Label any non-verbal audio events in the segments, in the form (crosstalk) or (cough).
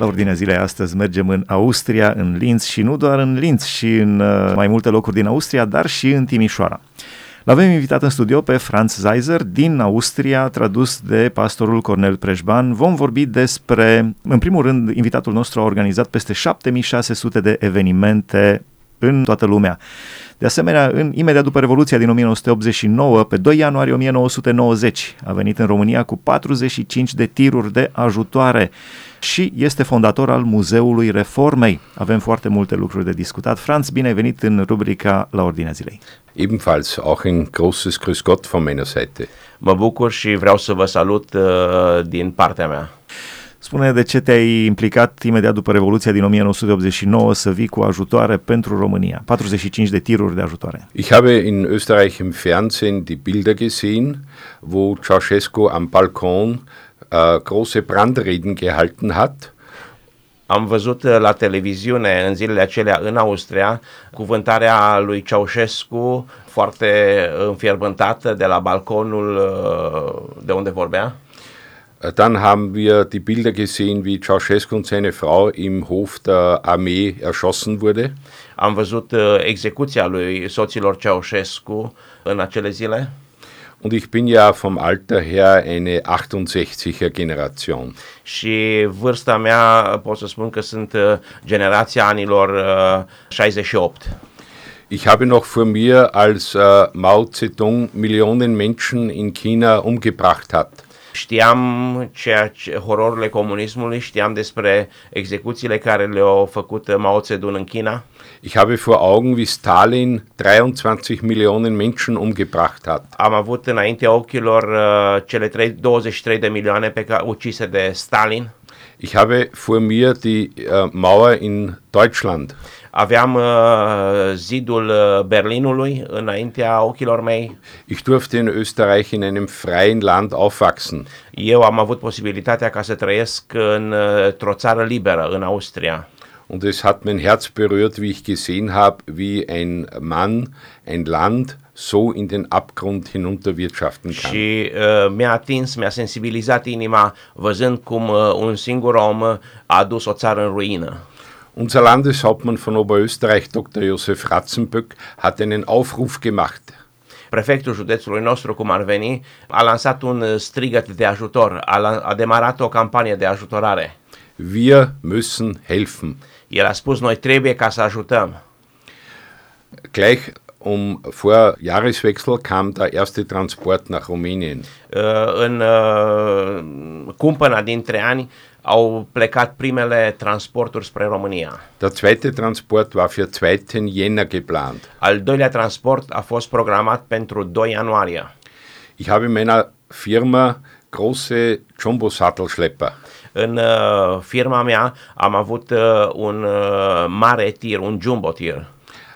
La ordinea zilei astăzi mergem în Austria, în Linz și nu doar în Linz și în uh, mai multe locuri din Austria, dar și în Timișoara. L-avem invitat în studio pe Franz Zeiser din Austria, tradus de pastorul Cornel Preșban. Vom vorbi despre, în primul rând, invitatul nostru a organizat peste 7600 de evenimente în toată lumea. De asemenea, în, imediat după Revoluția din 1989, pe 2 ianuarie 1990, a venit în România cu 45 de tiruri de ajutoare și este fondator al Muzeului Reformei. Avem foarte multe lucruri de discutat. Franz, bine ai venit în rubrica La Ordinea Zilei. Ebenfalls auch ein großes Grüß Gott von meiner Seite. Mă bucur și vreau să vă salut uh, din partea mea. Spune de ce te-ai implicat imediat după Revoluția din 1989 să vii cu ajutoare pentru România, 45 de tiruri de ajutoare. Ich habe in Österreich im Fernsehen die Bilder gesehen, wo Ceausescu am Balkon äh, große Brandreden gehalten hat. Am văzut uh, la televiziune în zilele acelea în Austria cuvântarea lui Ceausescu foarte înfierbântată de la balconul uh, de unde vorbea. Dann haben wir die Bilder gesehen, wie Ceausescu und seine Frau im Hof der Armee erschossen wurde. Am văzut uh, execuția lui soților Ceausescu în acele zile. Und ich bin ja vom Alter her eine 68er Generation. Și vârsta mea pot să spun că sunt uh, generația anilor uh, 68. Ich habe noch vor mir, als äh, Mao Zedong Millionen Menschen in China umgebracht hat. Știam ceea ce, hororurile comunismului, știam despre execuțiile care le-au făcut Mao Zedong în China. Ich habe vor Augen, wie Stalin 23 Millionen Menschen umgebracht hat. Am avut înaintea ochilor uh, cele 3, 23 de milioane pe care ucise de Stalin. Ich habe vor mir die äh, Mauer in Deutschland. Aveam uh, zidul uh, Berlinului înaintea ochilor mei. Ich durfte in Österreich in einem freien Land aufwachsen. Eu am avut posibilitatea ca să trăiesc în, uh, într-o țară liberă, în Austria. Und es hat mein Herz berührt, wie ich gesehen habe, wie ein Mann ein Land so in den Abgrund hinunterwirtschaften kann. Și uh, mi-a atins, mi-a sensibilizat inima văzând cum uh, un singur om a dus o țară în ruină. Unser Landeshauptmann von Oberösterreich, Dr. Josef Ratzenböck, hat einen Aufruf gemacht. Prefectul județului nostru, cum ar veni, a lansat un uh, strigăt de ajutor, a, a demarat o campanie de ajutorare. Wir müssen helfen. El a spus, noi trebuie ca să ajutăm. Gleich um vor Jahreswechsel kam der erste Transport nach Rumänien. Uh, în uh, cumpăna dintre ani au plecat primele transporturi spre România. Der zweite Transport war für 2. Jänner geplant. Al doilea transport a fost programat pentru 2 ianuarie. Ich habe in meiner Firma große Jumbo-Sattelschlepper. În uh, firma mea am avut uh, un uh, mare tir, un jumbo tir.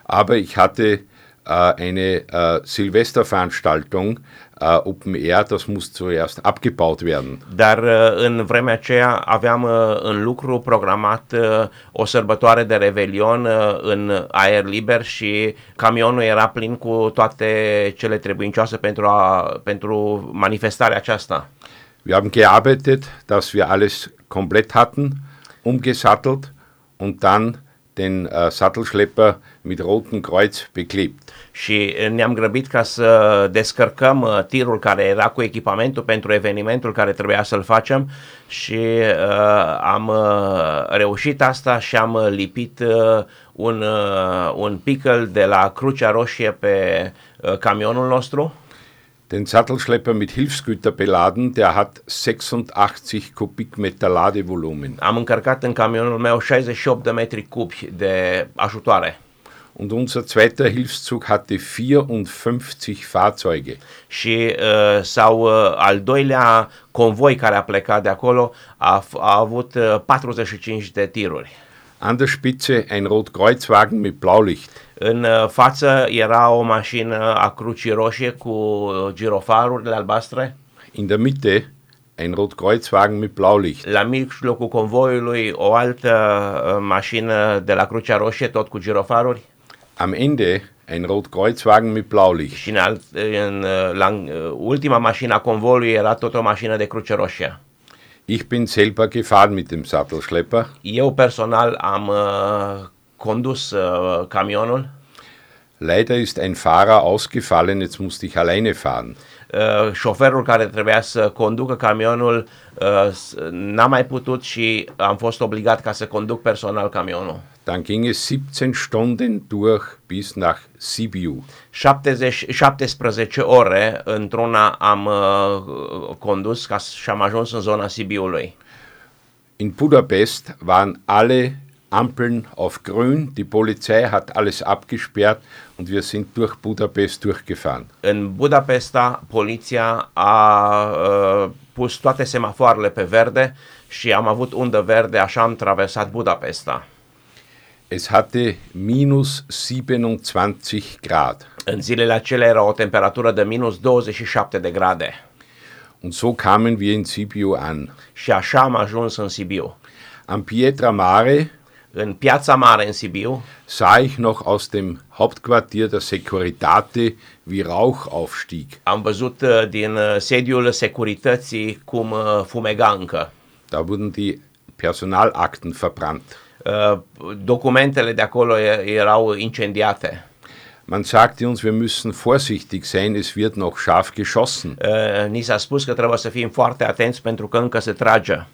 Aber ich hatte äh, eine äh, Silvesterveranstaltung, äh, Open Air, das muss zuerst abgebaut werden. Dar uh, în vremea aceea aveam uh, în lucru programat uh, o sărbătoare de Revelion uh, în aer liber și camionul era plin cu toate cele trebuincioase pentru, a, pentru manifestarea aceasta. Wir haben gearbeitet, dass wir alles komplett hatten, umgesattelt und dann den äh, Sattelschlepper mit Rotem Kreuz beklebt. Și ne-am grăbit ca să descărcăm uh, tirul care era cu echipamentul pentru evenimentul care trebuia să-l facem și uh, am uh, reușit asta și am uh, lipit uh, un, uh, un pickel de la Crucea Roșie pe uh, camionul nostru Den Sattelschlepper mit Hilfsgüter beladen, der hat 86 Kubikmeter Ladevolumen. am încărcat în camionul meu 68 de metri cubi de ajutoare Und unser zweiter Hilfszug hatte 54 Fahrzeuge. și uh, sau uh, al doilea convoi care a plecat de acolo a, f- a avut uh, 45 de tiruri. An der Spitze ein Rotkreuzwagen mit Blaulicht. În uh, față era o mașină a Crucii Roșie cu uh, girofarurile albastre. In der Mitte ein Rotkreuzwagen mit Blaulicht. La mijlocul convoiului o altă uh, mașină de la Crucea Roșie, tot cu girofaruri. Am Ende ein Rotkreuzwagen mit Blaulicht. Și în, alt, în, la ultima mașină a convoiului era tot o mașină de Cruce Roșie. Ich bin selber gefahren mit dem Sattelschlepper. Eu personal am uh, condus uh, camionul. Leider ist ein Fahrer ausgefallen, jetzt musste ich alleine fahren. Uh, șoferul care trebuia să conducă camionul uh, s- n-a mai putut și am fost obligat ca să conduc personal camionul. Dann ging es 17 Stunden durch bis nach Sibiu. 70, 17 ore într-una am uh, condus ca s- și am ajuns în zona Sibiului. In Budapest waren alle Ampeln auf grün, die Polizei hat alles abgesperrt und wir sind durch Budapest durchgefahren. În Budapesta, poliția a uh, pus toate semafoarele pe verde și am avut undă verde, așa am traversat Budapesta. Es hatte minus 27 Grad. În zilele acelea era o temperatură de minus 27 de grade Und so kamen wir in Sibiu an. și așa am ajuns în Sibiu. Am Pietra Mare În piața mare în Sibiu sah ich noch aus dem Hauptquartier der Securitate, wie Rauch aufstieg. am văzut uh, din uh, sediul securității cum uh, fumega încă. Da wurden die Personalakten verbrannt. Documentele de acolo erau incendiate. Man sagte uns, wir müssen vorsichtig sein, es wird noch scharf geschossen. Ni s-a spus că trebuie să fim foarte atenți pentru că încă se trage.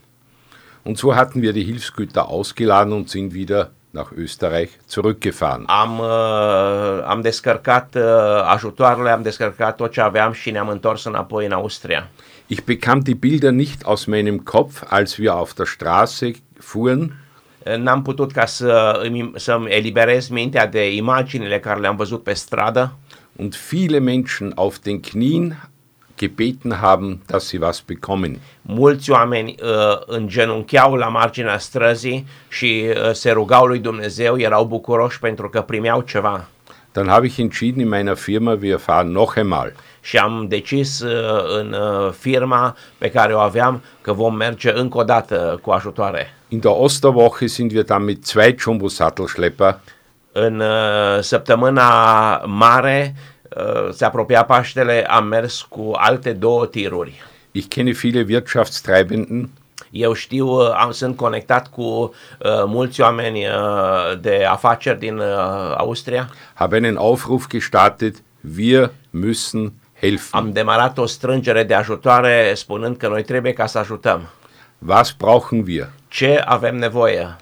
Und so hatten wir die Hilfsgüter ausgeladen und sind wieder nach Österreich zurückgefahren. Am, uh, am descărcat uh, ajutoarele, am descărcat tot ce aveam și ne-am întors înapoi în Austria. Ich bekam die Bilder nicht aus meinem Kopf, als wir auf der Straße fuhren. Uh, N-am putut ca să îmi, să-mi eliberez mintea de imaginile care le-am văzut pe stradă und viele Menschen auf den Knien gebeten haben, dass sie was bekommen. mulți oameni uh, îngenuncheau la marginea străzii și uh, se rugau lui Dumnezeu, erau bucuroși pentru că primeau ceva. Dann habe ich entschieden in meiner Firma, wir fahren noch einmal. Și am decis uh, în uh, firma pe care o aveam că vom merge încă o dată cu ajutoare. In der Osterwoche sind wir dann mit zwei Jumbo-Sattelschlepper În uh, săptămâna mare, se apropia Paștele, am mers cu alte două tiruri. Ich kenne viele Wirtschaftstreibenden, Eu știu, uh, am, sunt conectat cu uh, mulți oameni uh, de afaceri din uh, Austria. habe einen Aufruf gestartet, wir müssen helfen. Am demarat o strângere de ajutoare spunând că noi trebuie ca să ajutăm. Was brauchen wir? Ce avem nevoie?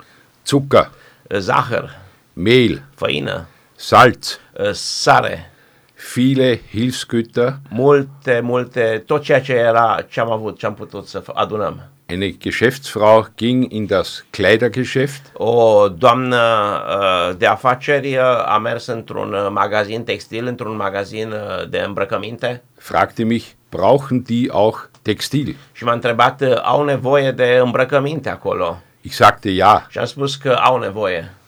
Zucker, Zahăr, Mehl, făină, Salz, uh, sare, viele Hilfsgüter. multe, multe, tot ceea ce era, ce am avut, ce am putut să adunăm. Eine Geschäftsfrau ging in das Kleidergeschäft O doamnă uh, de afaceri uh, a mers într-un uh, magazin textil, într-un magazin uh, de îmbrăcăminte fragte mich, brauchen die auch Textil? și m-a întrebat, au nevoie de îmbrăcăminte acolo? Ich sagte ja.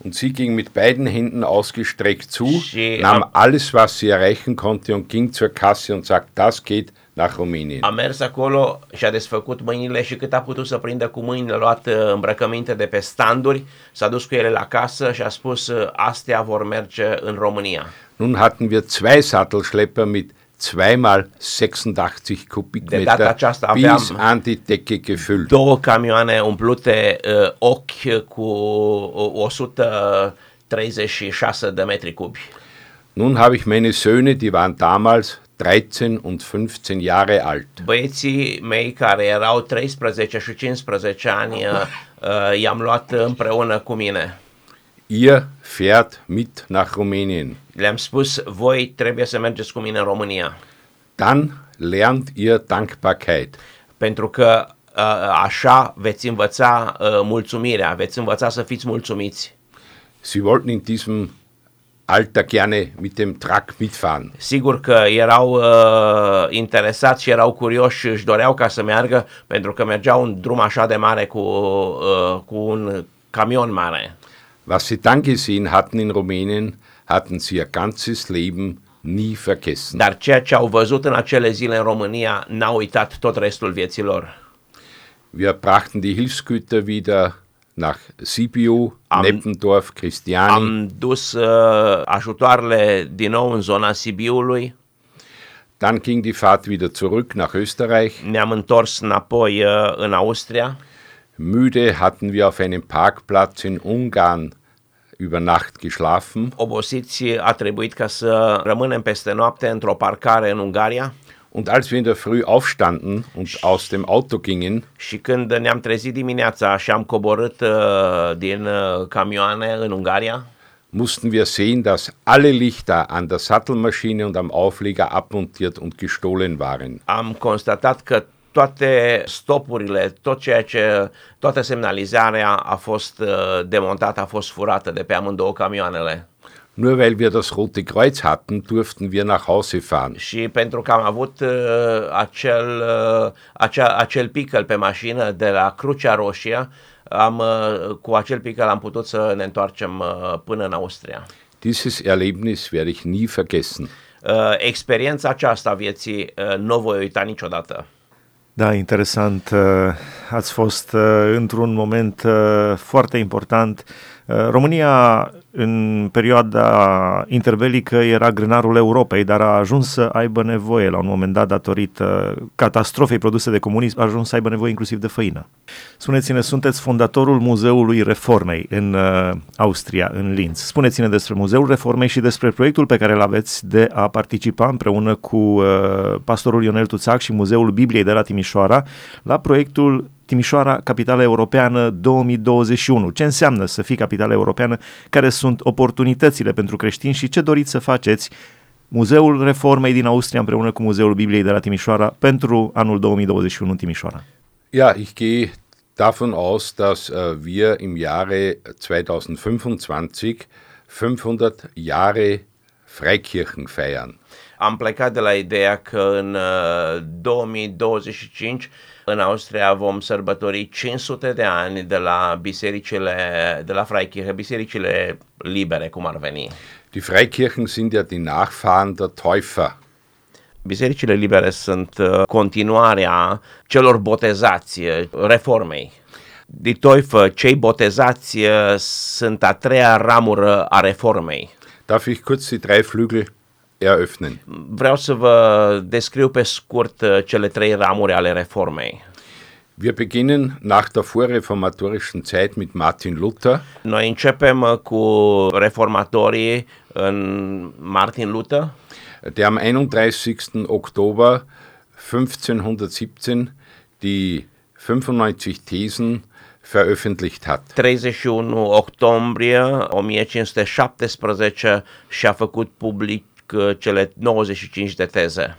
Und sie ging mit beiden Händen ausgestreckt zu, Sie nahm alles, was sie erreichen konnte und ging zur Kasse und sagt, das geht nach Rumänien. A mers acolo și a desfăcut mâinile și cât a putut să prindă cu mâinile, a luat îmbrăcăminte de pe standuri, s-a dus cu ele la casă și a spus, astea vor merge în România. Nun hatten wir zwei Sattelschlepper mit zweimal 86 De data Kubikmeter aceasta bis aveam- an die Decke gefüllt. Două camioane umplute uh, ochi cu uh, 136 de metri cubi. Nun habe ich meine Söhne, die waren damals 13 und 15 Jahre alt. Băieții mei care erau 13 și 15 ani uh, (laughs) i-am luat împreună cu mine. Ihr fährt mit nach Rumänien. Le-am spus, voi trebuie să mergeți cu mine în România. Dann lernt ihr Dankbarkeit. Pentru că uh, așa veți învăța uh, mulțumirea, veți învăța să fiți mulțumiți. Sie wollten in diesem Alter gerne mit dem Truck mitfahren. Sigur că erau uh, interesați și erau curioși și își doreau ca să meargă pentru că mergeau un drum așa de mare cu, uh, cu un camion mare. Was sie dann gesehen hatten in Rumänien, hatten sie ihr ganzes Leben nie vergessen. Dar ceea ce au văzut în acele zile în România n-au uitat tot restul vieții lor. Wir brachten die Hilfsgüter wieder nach Sibiu, Am- Neppendorf, Christiani. Am dus uh, ajutoarele din nou în zona Sibiului. Dann ging die Fahrt wieder zurück nach Österreich. Ne-am întors înapoi uh, în Austria. Müde hatten wir auf einem Parkplatz in Ungarn über Nacht geschlafen. Obosiți a trebuit ca să rămânem peste noapte într-o parcare în Ungaria. Und als wir in der Früh aufstanden und aus dem Auto gingen, Și când ne-am trezit dimineața și am coborât uh, din uh, camioane în Ungaria, mussten wir sehen, dass alle Lichter an der Sattelmaschine und am Auflieger abmontiert und gestohlen waren. am constatat că toate stopurile, tot ceea ce, toată semnalizarea a fost uh, demontată, a fost furată de pe amândouă camioanele. Nur weil wir das Rote Kreuz hatten, durften wir nach Hause fahren. Și pentru că am avut uh, acel, uh, acea, acel picăl pe mașină de la Crucea Roșie, am, uh, cu acel picăl am putut să ne întoarcem uh, până în Austria. Dieses Erlebnis werde ich nie vergessen. Uh, experiența aceasta a vieții uh, nu o voi uita niciodată. Da, interesant. Uh, Ați fost uh, într-un moment uh, foarte important. Uh, România, în perioada interbelică, era grânarul Europei, dar a ajuns să aibă nevoie, la un moment dat, datorită catastrofei produse de comunism, a ajuns să aibă nevoie inclusiv de făină. Spuneți-ne, sunteți fondatorul Muzeului Reformei în uh, Austria, în Linz. Spuneți-ne despre Muzeul Reformei și despre proiectul pe care îl aveți de a participa împreună cu uh, pastorul Ionel Tuțac și Muzeul Bibliei de la Timișoara la proiectul Timișoara, capitală europeană 2021. Ce înseamnă să fii capitală europeană? Care sunt oportunitățile pentru creștini și ce doriți să faceți Muzeul Reformei din Austria împreună cu Muzeul Bibliei de la Timișoara pentru anul 2021 în Timișoara? Ja, ich gehe davon aus, dass äh, wir im Jahre 2025 500 Jahre Freikirchen feiern. Am plecat de la ideea că în uh, 2025 în Austria vom sărbători 500 de ani de la bisericile, de la Freikirche, bisericile libere, cum ar veni. Die Freikirchen sind ja die Nachfahren der Täufer. Bisericile libere sunt uh, continuarea celor botezați, uh, reformei. Die Täufer, cei botezați, uh, sunt a treia ramură a reformei. Darf ich kurz die drei Flügel eröffnen? Vreau să vă descriu pe scurt uh, cele trei ramuri ale reformei. Wir beginnen nach der vorreformatorischen Zeit mit Martin Luther. Noi începem uh, cu reformatorii în Martin Luther, der am 31. Oktober 1517 die 95 Thesen veröffentlicht hat. 31 octombrie 1517 și-a făcut public cele 95 de teze.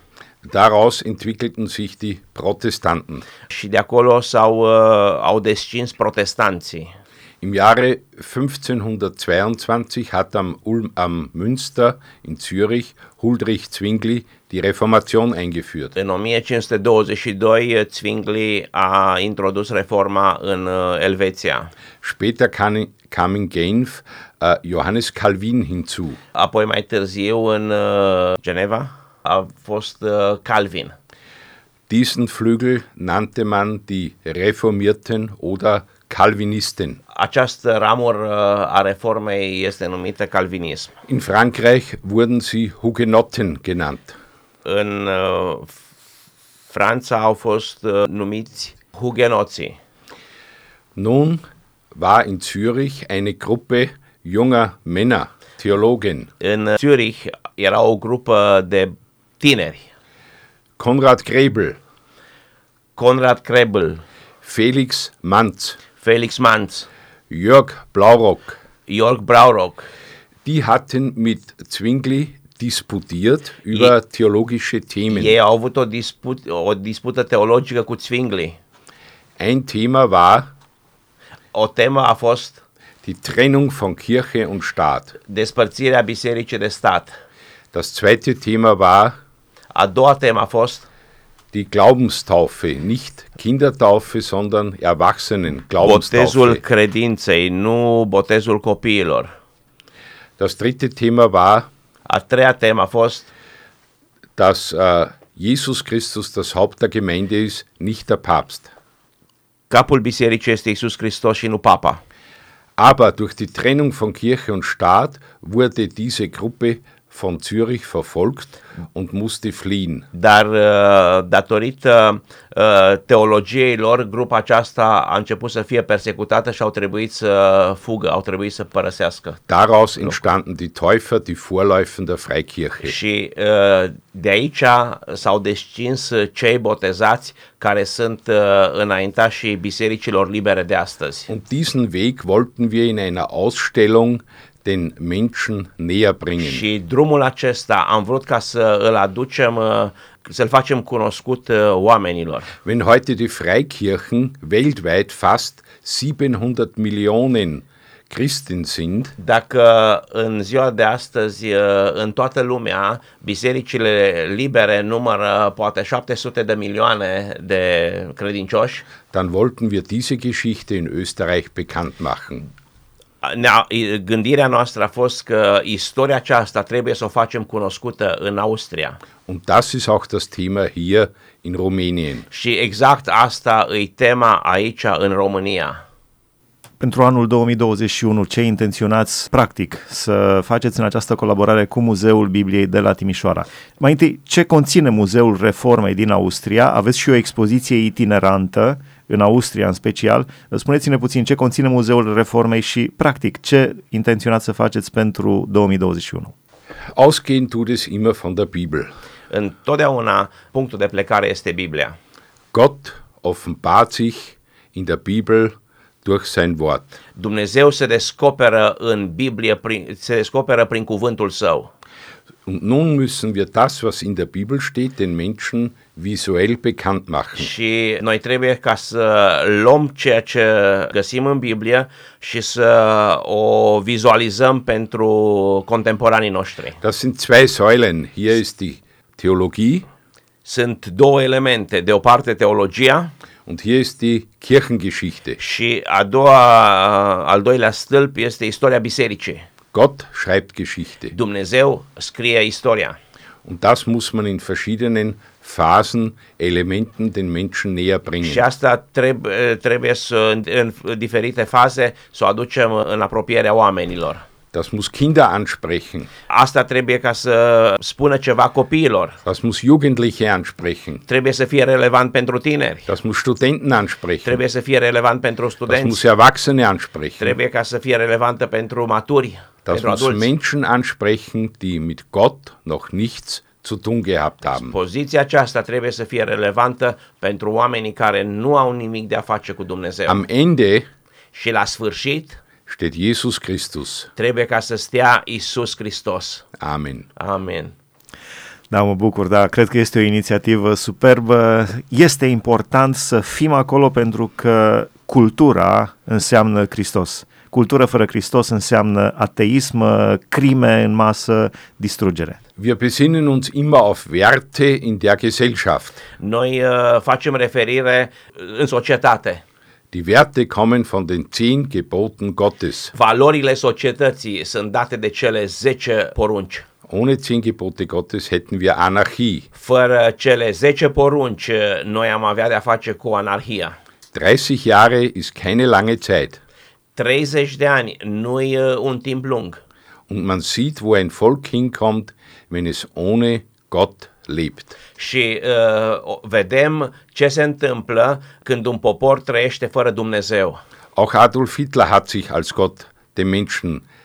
Daraus entwickelten sich die Protestanten. Și de acolo s-au uh, au descins protestanții. Im Jahre 1522 hat am, Ulm, am Münster in Zürich Huldrych Zwingli die Reformation eingeführt. În 1522 Zwingli a introdus reforma în uh, Elveția. Später kam, in Genf äh, Johannes Calvin hinzu. Apoi mai târziu în Geneva a fost Calvin. Diesen Flügel nannte man die Reformierten oder Calvinisten. Această ramură a reformei este numită calvinism. In Frankreich wurden sie Hugenotten genannt. În uh, Franța au fost uh, numiți hugenoții. Nun war in Zürich eine Gruppe junger Männer, Theologen. În Zurich era o grupă de tineri. Konrad Grebel, Conrad Krebel, Felix Manz, Felix Manz, Jörg Blaurock. Jörg Braurock. Die hatten mit Zwingli disputiert über theologische Themen. Ei au avut o, disput, o dispută teologică cu Zwingli. Ein Thema war O temă a fost die Trennung von Kirche und Staat. despărțirea bisericii de stat. Das zweite Thema war A doua temă a fost die Glaubenstaufe, nicht Kindertaufe, sondern Erwachsenen botezul Glaubenstaufe. credinței, nu botezul copiilor. Das dritte Thema war, A treia temă a fost dass äh, Jesus Christus das Haupt der Gemeinde ist, nicht der Papst. capul bisericii este Isus Hristos și nu papa. Aber durch die Trennung von Kirche und Staat wurde diese Gruppe von Zürich verfolgt und musste fliehen. Dar uh, datorită uh, teologiei lor, grupa aceasta a început să fie persecutată și au trebuit să fugă, au trebuit să părăsească. Daraus entstanden die Täufer, die Vorläufer der Freikirche. Și uh, de aici s-au descins cei botezați care sunt înaintașii bisericilor libere de astăzi. Und diesen Weg wollten wir in einer Ausstellung den Menschen näher bringen. Și drumul acesta am vrut ca să îl aducem, să-l facem cunoscut uh, oamenilor. Wenn heute die Freikirchen weltweit fast 700 Millionen Christen sind, Dacă în ziua de astăzi uh, în toată lumea bisericile libere numără poate 700 de milioane de credincioși, dann wollten wir diese Geschichte in Österreich bekannt machen. Ne-a, gândirea noastră a fost că istoria aceasta trebuie să o facem cunoscută în Austria. Und das ist auch das Thema hier in Rumänien. Și exact asta îi tema aici în România. Pentru anul 2021, ce intenționați practic să faceți în această colaborare cu Muzeul Bibliei de la Timișoara? Mai întâi, ce conține Muzeul Reformei din Austria? Aveți și o expoziție itinerantă în Austria în special. Spuneți-ne puțin ce conține Muzeul Reformei și, practic, ce intenționați să faceți pentru 2021? Ausgehend tut es immer von der Bibel. Întotdeauna punctul de plecare este Biblia. Gott offenbart sich in der Bibel durch sein Wort. Dumnezeu se descoperă în Biblie, prin, se descoperă prin cuvântul său. Und nun müssen wir das, was in der Bibel steht, den Menschen visuell bekannt machen. Și noi trebuie ca să luăm ceea ce găsim în Biblie și să o vizualizăm pentru contemporanii noștri. Das sind zwei Säulen. Hier ist die Theologie Sunt două elemente, de o parte teologia und hier ist die Kirchengeschichte. și a doua, al doilea stâlp este istoria bisericii. Gott schreibt Geschichte. Dumnezeu scrie istoria. Und das muss man in verschiedenen Phasen, Elementen den Menschen näher bringen. Și asta trebuie, trebuie să, în, diferite faze, să o aducem în apropierea oamenilor. Das muss Kinder ansprechen. Asta trebuie ca să spună ceva copiilor. Das muss Jugendliche ansprechen. Trebuie să fie relevant pentru tineri. Das muss Studenten ansprechen. Trebuie să fie relevant pentru Das muss studenți. Erwachsene ansprechen. Trebuie ca să fie relevantă pentru maturi, Das pentru muss adulți. Menschen ansprechen, die mit Gott noch nichts zu tun gehabt haben. Poziția aceasta trebuie să fie relevantă pentru oamenii care nu au nimic de a face cu Dumnezeu. Am Ende Și la sfârșit steht Jesus Christus. trebuie ca să stea Isus Hristos. Amen. Amen. Da, mă bucur, da, cred că este o inițiativă superbă. Este important să fim acolo pentru că cultura înseamnă Hristos. Cultură fără Hristos înseamnă ateism, crime în masă, distrugere. Wir besinnen uns immer auf Werte in der Gesellschaft. Noi uh, facem referire în societate. Die Werte kommen von den zehn Geboten Gottes. Valorile societății sunt date de cele 10 porunci. Ohne zehn Gebote Gottes hätten wir Anarchie. Fără cele 10 porunci, noi am avea de-a face cu anarhia. 30 Jahre ist keine lange Zeit. 30 de ani nu-i uh, un timp lung. Und man sieht, wo ein Volk hinkommt, wenn es ohne Gott lebt. Și uh, o- vedem ce se întâmplă când un popor trăiește fără Dumnezeu. Auch Adolf Hitler hat sich als Gott dem Menschen äh,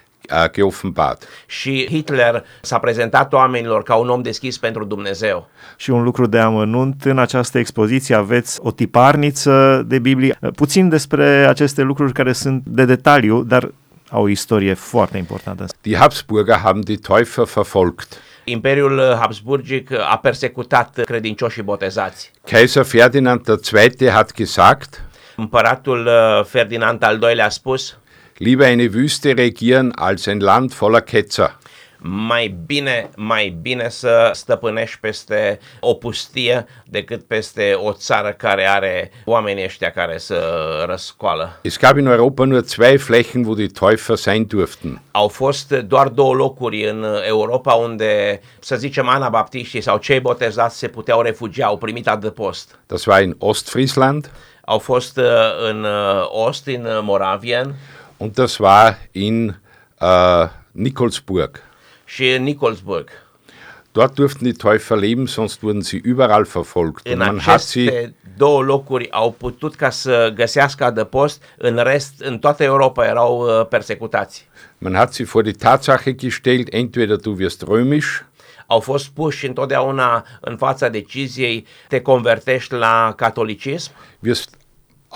geoffenbart. Și Hitler s-a prezentat oamenilor ca un om deschis pentru Dumnezeu. Și un lucru de amănunt, în această expoziție aveți o tiparniță de Biblie. Puțin despre aceste lucruri care sunt de detaliu, dar au o istorie foarte importantă. Die Habsburger haben die Täufer verfolgt. Imperiul uh, Habsburgic a persecutat credincioșii botezați. Kaiser Ferdinand II. hat gesagt, Împăratul uh, Ferdinand al II-lea a spus, lieber eine Wüste regieren als ein Land voller Ketzer. mai bine, mai bine să stăpânești peste o pustie decât peste o țară care are oamenii ăștia care să răscoală. Es gab in Europa nur zwei Flächen, wo die Täufer sein durften. Au fost doar două locuri în Europa unde, să zicem, anabaptiștii sau cei botezați se puteau refugia, au primit adăpost. Das war in Ostfriesland Au fost uh, în uh, Ost, în uh, Moravien und das war in äh, Nikolsburg. și în Nicolsburg. Dort durften die Täufer leben, sonst wurden sie überall verfolgt. Und În man hat sie, două locuri au putut ca să găsească adăpost, în rest, în toată Europa erau uh, persecutați. man hat sie vor die Tatsache gestellt, entweder du wirst römisch Au fost puși întotdeauna în fața deciziei, te convertești la catolicism wirst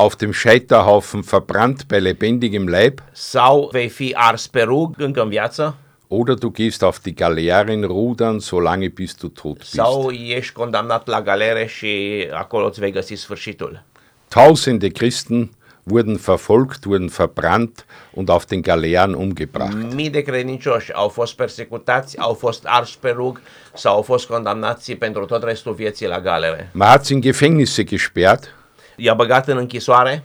auf dem Scheiterhaufen verbrannt bei lebendigem Leib, sau vei fi ars pe rug încă în viață oder du gehst auf die Galeeren rudern, solange bis du tot bist. sau ești condamnat la galere și acolo îți vei găsi sfârșitul. Tausende Christen wurden verfolgt, wurden verbrannt und auf den Galeeren umgebracht. Mii de credincioși au fost persecutați, au fost arși pe rug sau au fost condamnați pentru tot restul vieții la galere. Man hat sie in Gefängnisse gesperrt, I-a băgat în închisoare,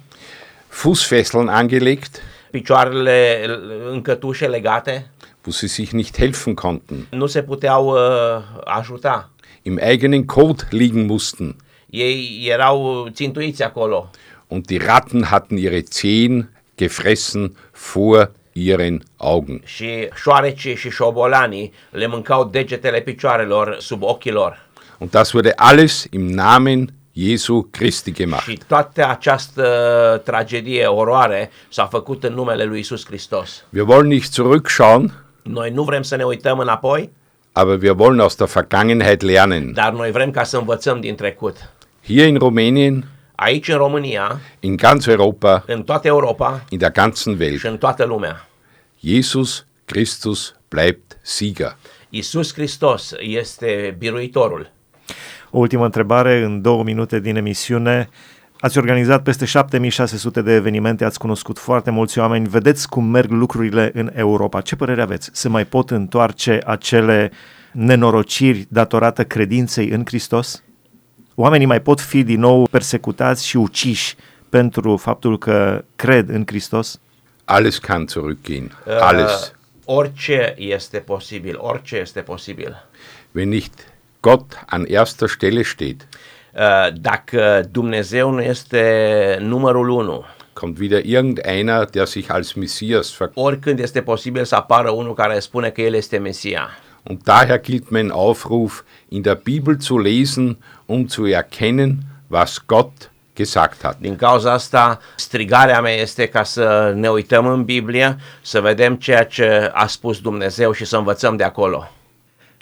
Fußfesseln angelegt, picioarele în cătușe legate, wo sie sich nicht helfen konnten, nu se puteau uh, ajuta. im eigenen Kot liegen mussten. Ei erau țintuiți acolo Und die Ratten hatten ihre Zehen gefressen vor ihren Augen. și șoarecii și șobolanii le mâncau degetele picioarelor sub ochii lor. Und das wurde alles im Namen Jesu Christi gemacht. Și toată această tragedie, oroare, s-a făcut în numele lui Isus Hristos. Wir wollen nicht zurückschauen, Noi nu vrem să ne uităm înapoi, aber wir wollen aus der Vergangenheit lernen. dar noi vrem ca să învățăm din trecut. Hier in Rumänien, Aici în România, in ganz Europa, în toată Europa in der ganzen Welt. și în toată lumea, Jesus Christus bleibt Sieger. Isus Hristos este biruitorul. O ultimă întrebare în două minute din emisiune. Ați organizat peste 7600 de evenimente, ați cunoscut foarte mulți oameni, vedeți cum merg lucrurile în Europa. Ce părere aveți? Se mai pot întoarce acele nenorociri datorată credinței în Hristos? Oamenii mai pot fi din nou persecutați și uciși pentru faptul că cred în Hristos? Alles kann zurückgehen. Uh, Alles. Orice este posibil, orice este posibil. Wenn nicht Gott an erster Stelle steht, Uh, Dacă Dumnezeu nu este numărul unu, kommt wieder irgendeiner, der sich als Messias verkauft. oricând este posibil să apară unul care spune că El este Mesia. Und daher gilt mein Aufruf, in der Bibel zu lesen, um zu erkennen, was Gott gesagt hat. Din cauza asta, strigarea mea este ca să ne uităm în Biblie, să vedem ceea ce a spus Dumnezeu și să învățăm de acolo.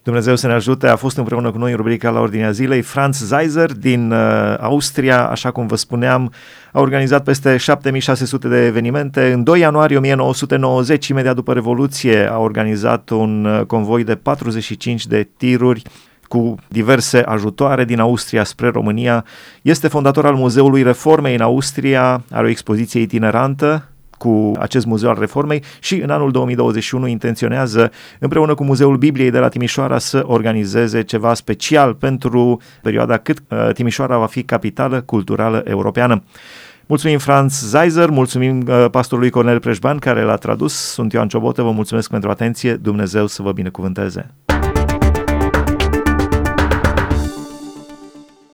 Dumnezeu să ne ajute, a fost împreună cu noi în rubrica la ordinea zilei Franz Zeiser din uh, Austria, așa cum vă spuneam, a organizat peste 7600 de evenimente. În 2 ianuarie 1990, imediat după Revoluție, a organizat un uh, convoi de 45 de tiruri cu diverse ajutoare din Austria spre România. Este fondator al Muzeului Reformei în Austria, are o expoziție itinerantă cu acest Muzeu al Reformei și în anul 2021 intenționează împreună cu Muzeul Bibliei de la Timișoara să organizeze ceva special pentru perioada cât uh, Timișoara va fi capitală culturală europeană. Mulțumim Franz Zeiser, mulțumim uh, pastorului Cornel Preșban care l-a tradus. Sunt Ioan Ciobotă, vă mulțumesc pentru atenție. Dumnezeu să vă binecuvânteze.